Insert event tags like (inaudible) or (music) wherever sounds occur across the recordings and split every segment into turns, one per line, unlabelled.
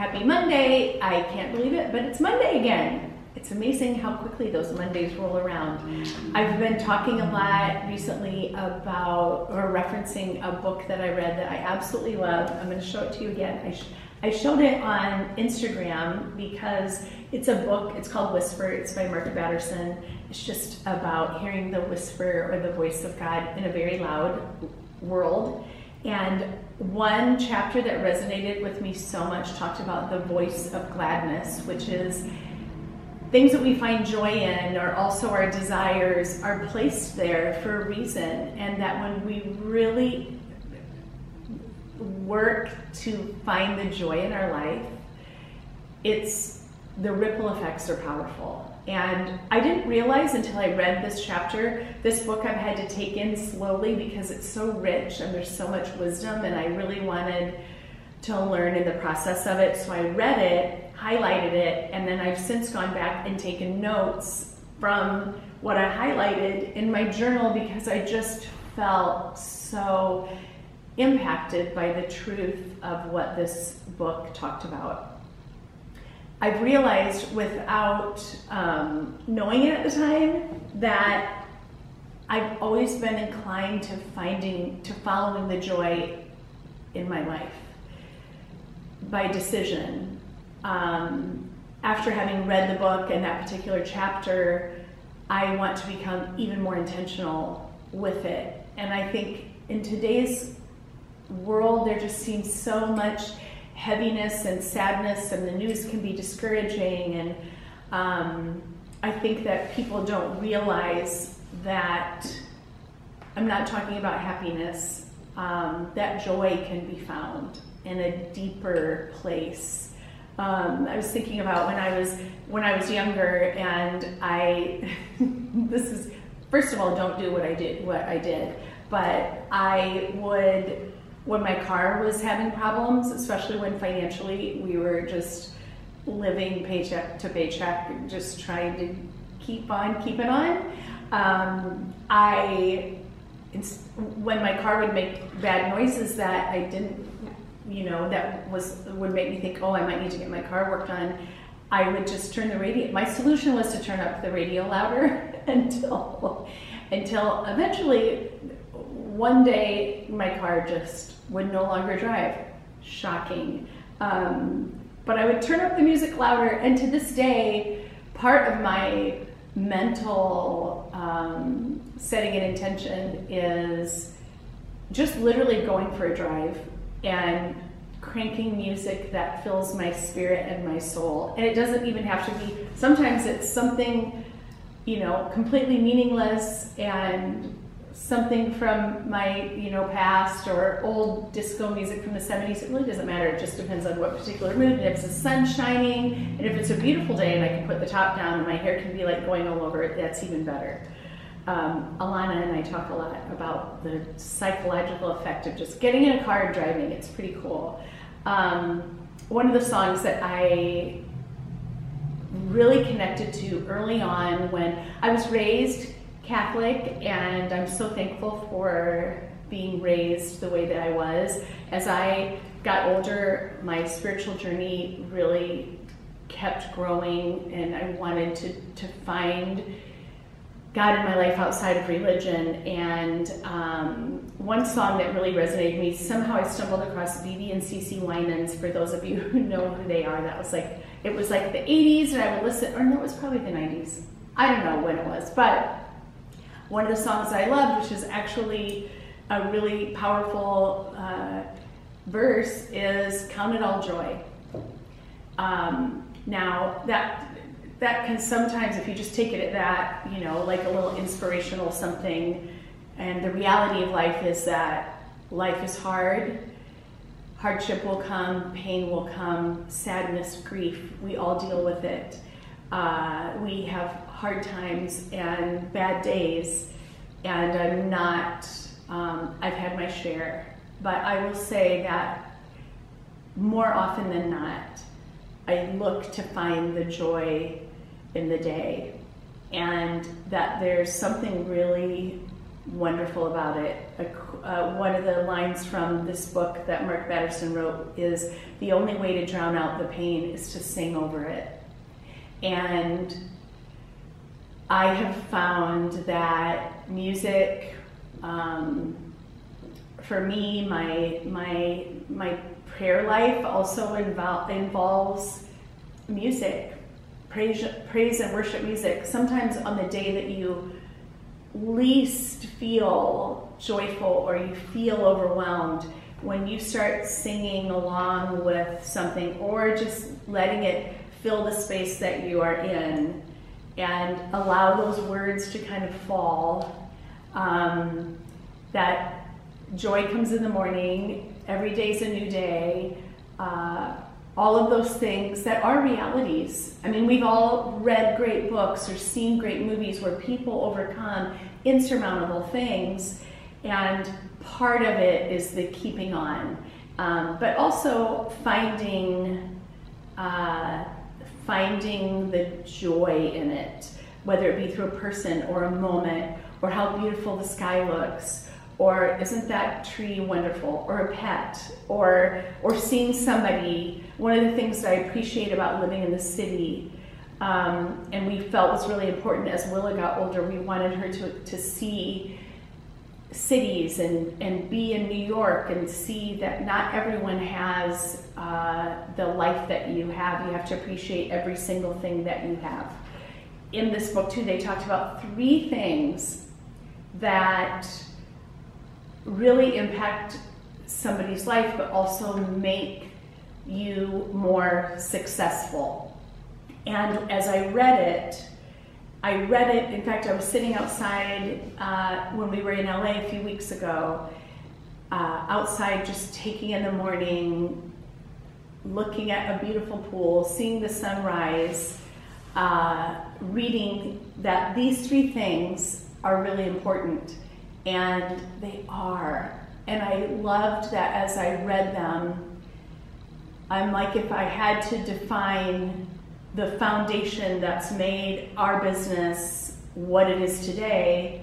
happy Monday. I can't believe it, but it's Monday again. It's amazing how quickly those Mondays roll around. I've been talking a lot recently about or referencing a book that I read that I absolutely love. I'm going to show it to you again. I, sh- I showed it on Instagram because it's a book. It's called Whisper. It's by Mark Batterson. It's just about hearing the whisper or the voice of God in a very loud world. And one chapter that resonated with me so much talked about the voice of gladness, which is things that we find joy in or also our desires are placed there for a reason. And that when we really work to find the joy in our life it's the ripple effects are powerful and I didn't realize until I read this chapter, this book I've had to take in slowly because it's so rich and there's so much wisdom, and I really wanted to learn in the process of it. So I read it, highlighted it, and then I've since gone back and taken notes from what I highlighted in my journal because I just felt so impacted by the truth of what this book talked about. I've realized without um, knowing it at the time that I've always been inclined to finding, to following the joy in my life by decision. Um, after having read the book and that particular chapter, I want to become even more intentional with it. And I think in today's world, there just seems so much heaviness and sadness, and the news can be discouraging. And um, I think that people don't realize that I'm not talking about happiness, um, that joy can be found in a deeper place. Um, I was thinking about when I was when I was younger, and I (laughs) this is first of all, don't do what I did what I did, but I would when my car was having problems, especially when financially we were just living paycheck to paycheck, just trying to keep on keeping on. Um, I, when my car would make bad noises that I didn't, you know, that was would make me think, oh, I might need to get my car worked on. I would just turn the radio. My solution was to turn up the radio louder (laughs) until, until eventually one day my car just would no longer drive. Shocking. Um, but I would turn up the music louder, and to this day, part of my mental um, setting an intention is just literally going for a drive and cranking music that fills my spirit and my soul. And it doesn't even have to be, sometimes it's something, you know, completely meaningless and something from my you know past or old disco music from the 70s it really doesn't matter. It just depends on what particular mood. And if the sun shining and if it's a beautiful day and i can put the top down and my hair can be like going all over it that's even better. Um, alana and i talk a lot about the psychological effect of just getting in a car and driving. It's pretty cool. Um, one of the songs that i really connected to early on when i was raised Catholic, and I'm so thankful for being raised the way that I was. As I got older, my spiritual journey really kept growing, and I wanted to, to find God in my life outside of religion. And um, one song that really resonated with me, somehow I stumbled across BeBe and CeCe Winans, for those of you who know who they are. That was like, it was like the 80s, and I would listen, or no, it was probably the 90s. I don't know when it was, but one of the songs I loved, which is actually a really powerful uh, verse, is "Count It All Joy." Um, now that that can sometimes, if you just take it at that, you know, like a little inspirational something. And the reality of life is that life is hard. Hardship will come, pain will come, sadness, grief. We all deal with it. Uh, we have hard times and bad days, and I'm not, um, I've had my share. But I will say that more often than not, I look to find the joy in the day, and that there's something really wonderful about it. Uh, one of the lines from this book that Mark Batterson wrote is the only way to drown out the pain is to sing over it. And I have found that music, um, for me, my my my prayer life also invo- involves music, praise, praise and worship music. Sometimes on the day that you least feel joyful or you feel overwhelmed, when you start singing along with something or just letting it fill the space that you are in and allow those words to kind of fall. Um, that joy comes in the morning, every day's a new day. Uh, all of those things that are realities. I mean, we've all read great books or seen great movies where people overcome insurmountable things, and part of it is the keeping on, um, but also finding uh, finding the joy in it, whether it be through a person or a moment or how beautiful the sky looks or isn't that tree wonderful or a pet or or seeing somebody. One of the things that i appreciate about living in the city um, and we felt was really important as willa got older we wanted her to, to see cities and, and be in new york and see that not everyone has uh, the life that you have you have to appreciate every single thing that you have in this book too they talked about three things that really impact somebody's life, but also make you more successful. And as I read it, I read it. In fact, I was sitting outside uh, when we were in LA a few weeks ago, uh, outside just taking in the morning, looking at a beautiful pool, seeing the sunrise, uh, reading that these three things are really important and they are. And I loved that as I read them. I'm like, if I had to define the foundation that's made our business what it is today,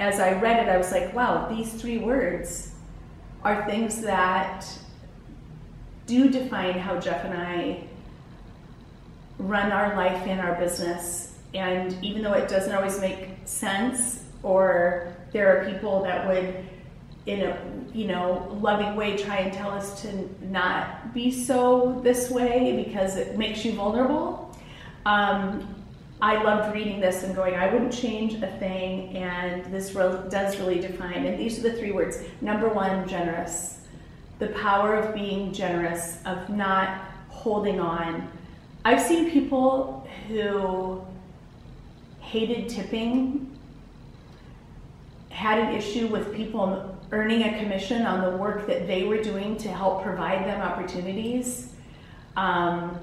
as I read it, I was like, wow, these three words are things that do define how Jeff and I run our life and our business. And even though it doesn't always make sense or there are people that would in a you know loving way try and tell us to not be so this way because it makes you vulnerable um, i loved reading this and going i wouldn't change a thing and this re- does really define and these are the three words. Number one generous. The power of being generous of not holding on. I've seen people who hated tipping had an issue with people earning a commission on the work that they were doing to help provide them opportunities. Um,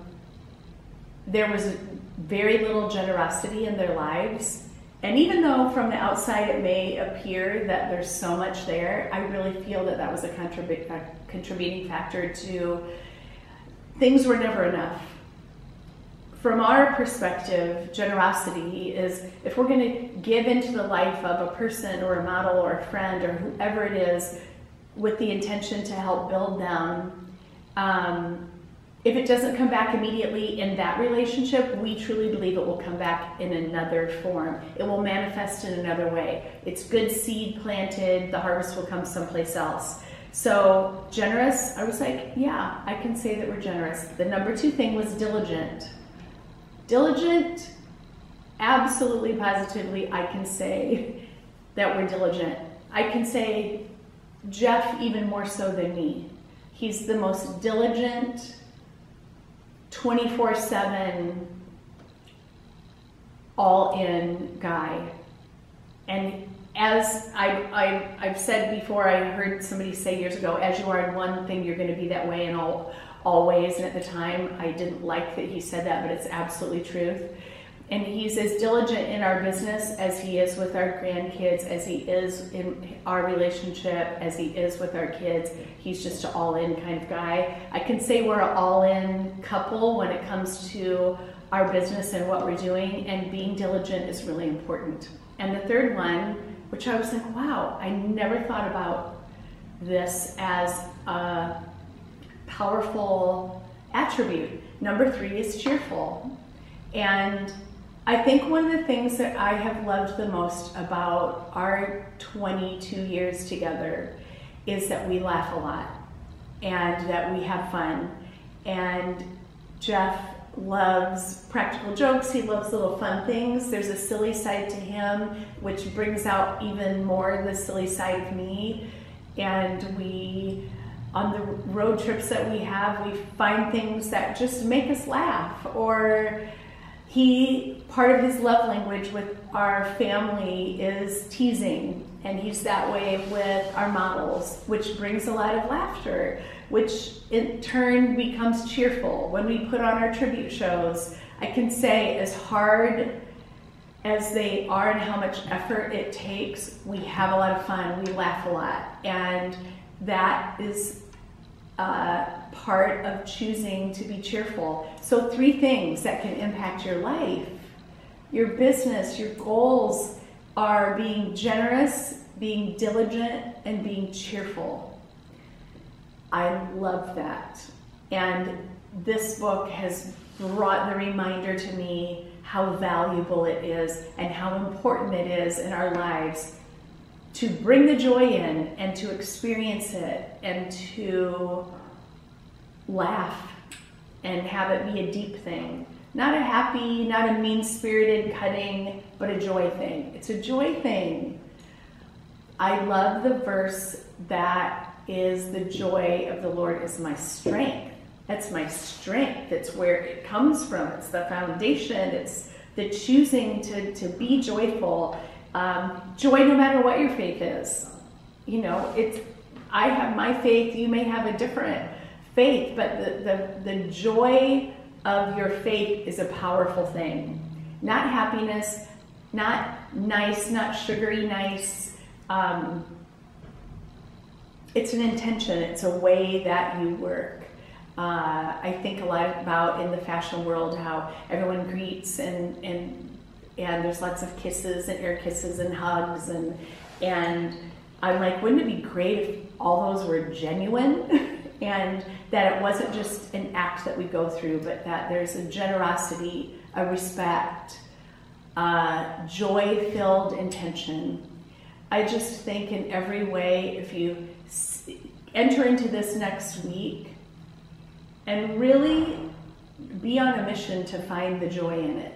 there was very little generosity in their lives. And even though from the outside it may appear that there's so much there, I really feel that that was a contributing factor to things were never enough from our perspective, generosity is if we're going to give into the life of a person or a model or a friend or whoever it is with the intention to help build them, um, if it doesn't come back immediately in that relationship, we truly believe it will come back in another form. It will manifest in another way. It's good seed planted, the harvest will come someplace else. So, generous, I was like, yeah, I can say that we're generous. The number two thing was diligent. Diligent, absolutely positively, I can say (laughs) that we're diligent. I can say Jeff even more so than me. He's the most diligent, 24 7, all in guy. And as I, I've said before, I heard somebody say years ago, as you are in one thing, you're going to be that way in all always. And at the time, I didn't like that he said that, but it's absolutely truth. And he's as diligent in our business as he is with our grandkids, as he is in our relationship, as he is with our kids. He's just an all in kind of guy. I can say we're an all in couple when it comes to our business and what we're doing, and being diligent is really important. And the third one which I was like, wow, I never thought about this as a powerful attribute. Number three is cheerful. And I think one of the things that I have loved the most about our 22 years together is that we laugh a lot and that we have fun. And Jeff loves practical jokes, he loves little fun things. There's a silly side to him, which brings out even more the silly side of me. And we, on the road trips that we have, we find things that just make us laugh. Or he, part of his love language with our family is teasing. And he's that way with our models, which brings a lot of laughter which in turn becomes cheerful. When we put on our tribute shows, I can say, as hard as they are and how much effort it takes, we have a lot of fun, we laugh a lot. And that is uh, part of choosing to be cheerful. So, three things that can impact your life your business, your goals are being generous, being diligent, and being cheerful. I love that. And this book has brought the reminder to me how valuable it is and how important it is in our lives to bring the joy in and to experience it and to laugh and have it be a deep thing. Not a happy, not a mean spirited cutting, but a joy thing. It's a joy thing. I love the verse that is the joy of the Lord is my strength. That's my strength. It's where it comes from. It's the foundation. It's the choosing to, to be joyful. Um, joy no matter what your faith is. You know, it's I have my faith, you may have a different faith, but the, the, the joy of your faith is a powerful thing. Not happiness, not nice, not sugary nice. Um, it's an intention, it's a way that you work. Uh, I think a lot about in the fashion world how everyone greets and, and and there's lots of kisses and air kisses and hugs and and I'm like, wouldn't it be great if all those were genuine (laughs) and that it wasn't just an act that we go through, but that there's a generosity, a respect, uh, joy-filled intention. I just think in every way, if you enter into this next week and really be on a mission to find the joy in it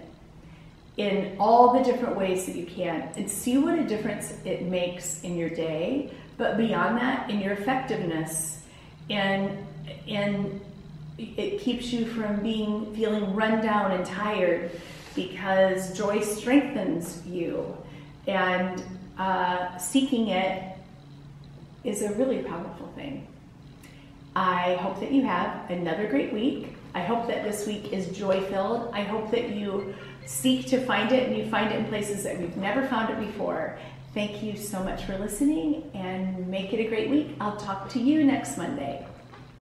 in all the different ways that you can and see what a difference it makes in your day but beyond that in your effectiveness and and it keeps you from being feeling run down and tired because joy strengthens you and uh, seeking it is a really powerful thing. I hope that you have another great week. I hope that this week is joy filled. I hope that you seek to find it and you find it in places that we've never found it before. Thank you so much for listening and make it a great week. I'll talk to you next Monday.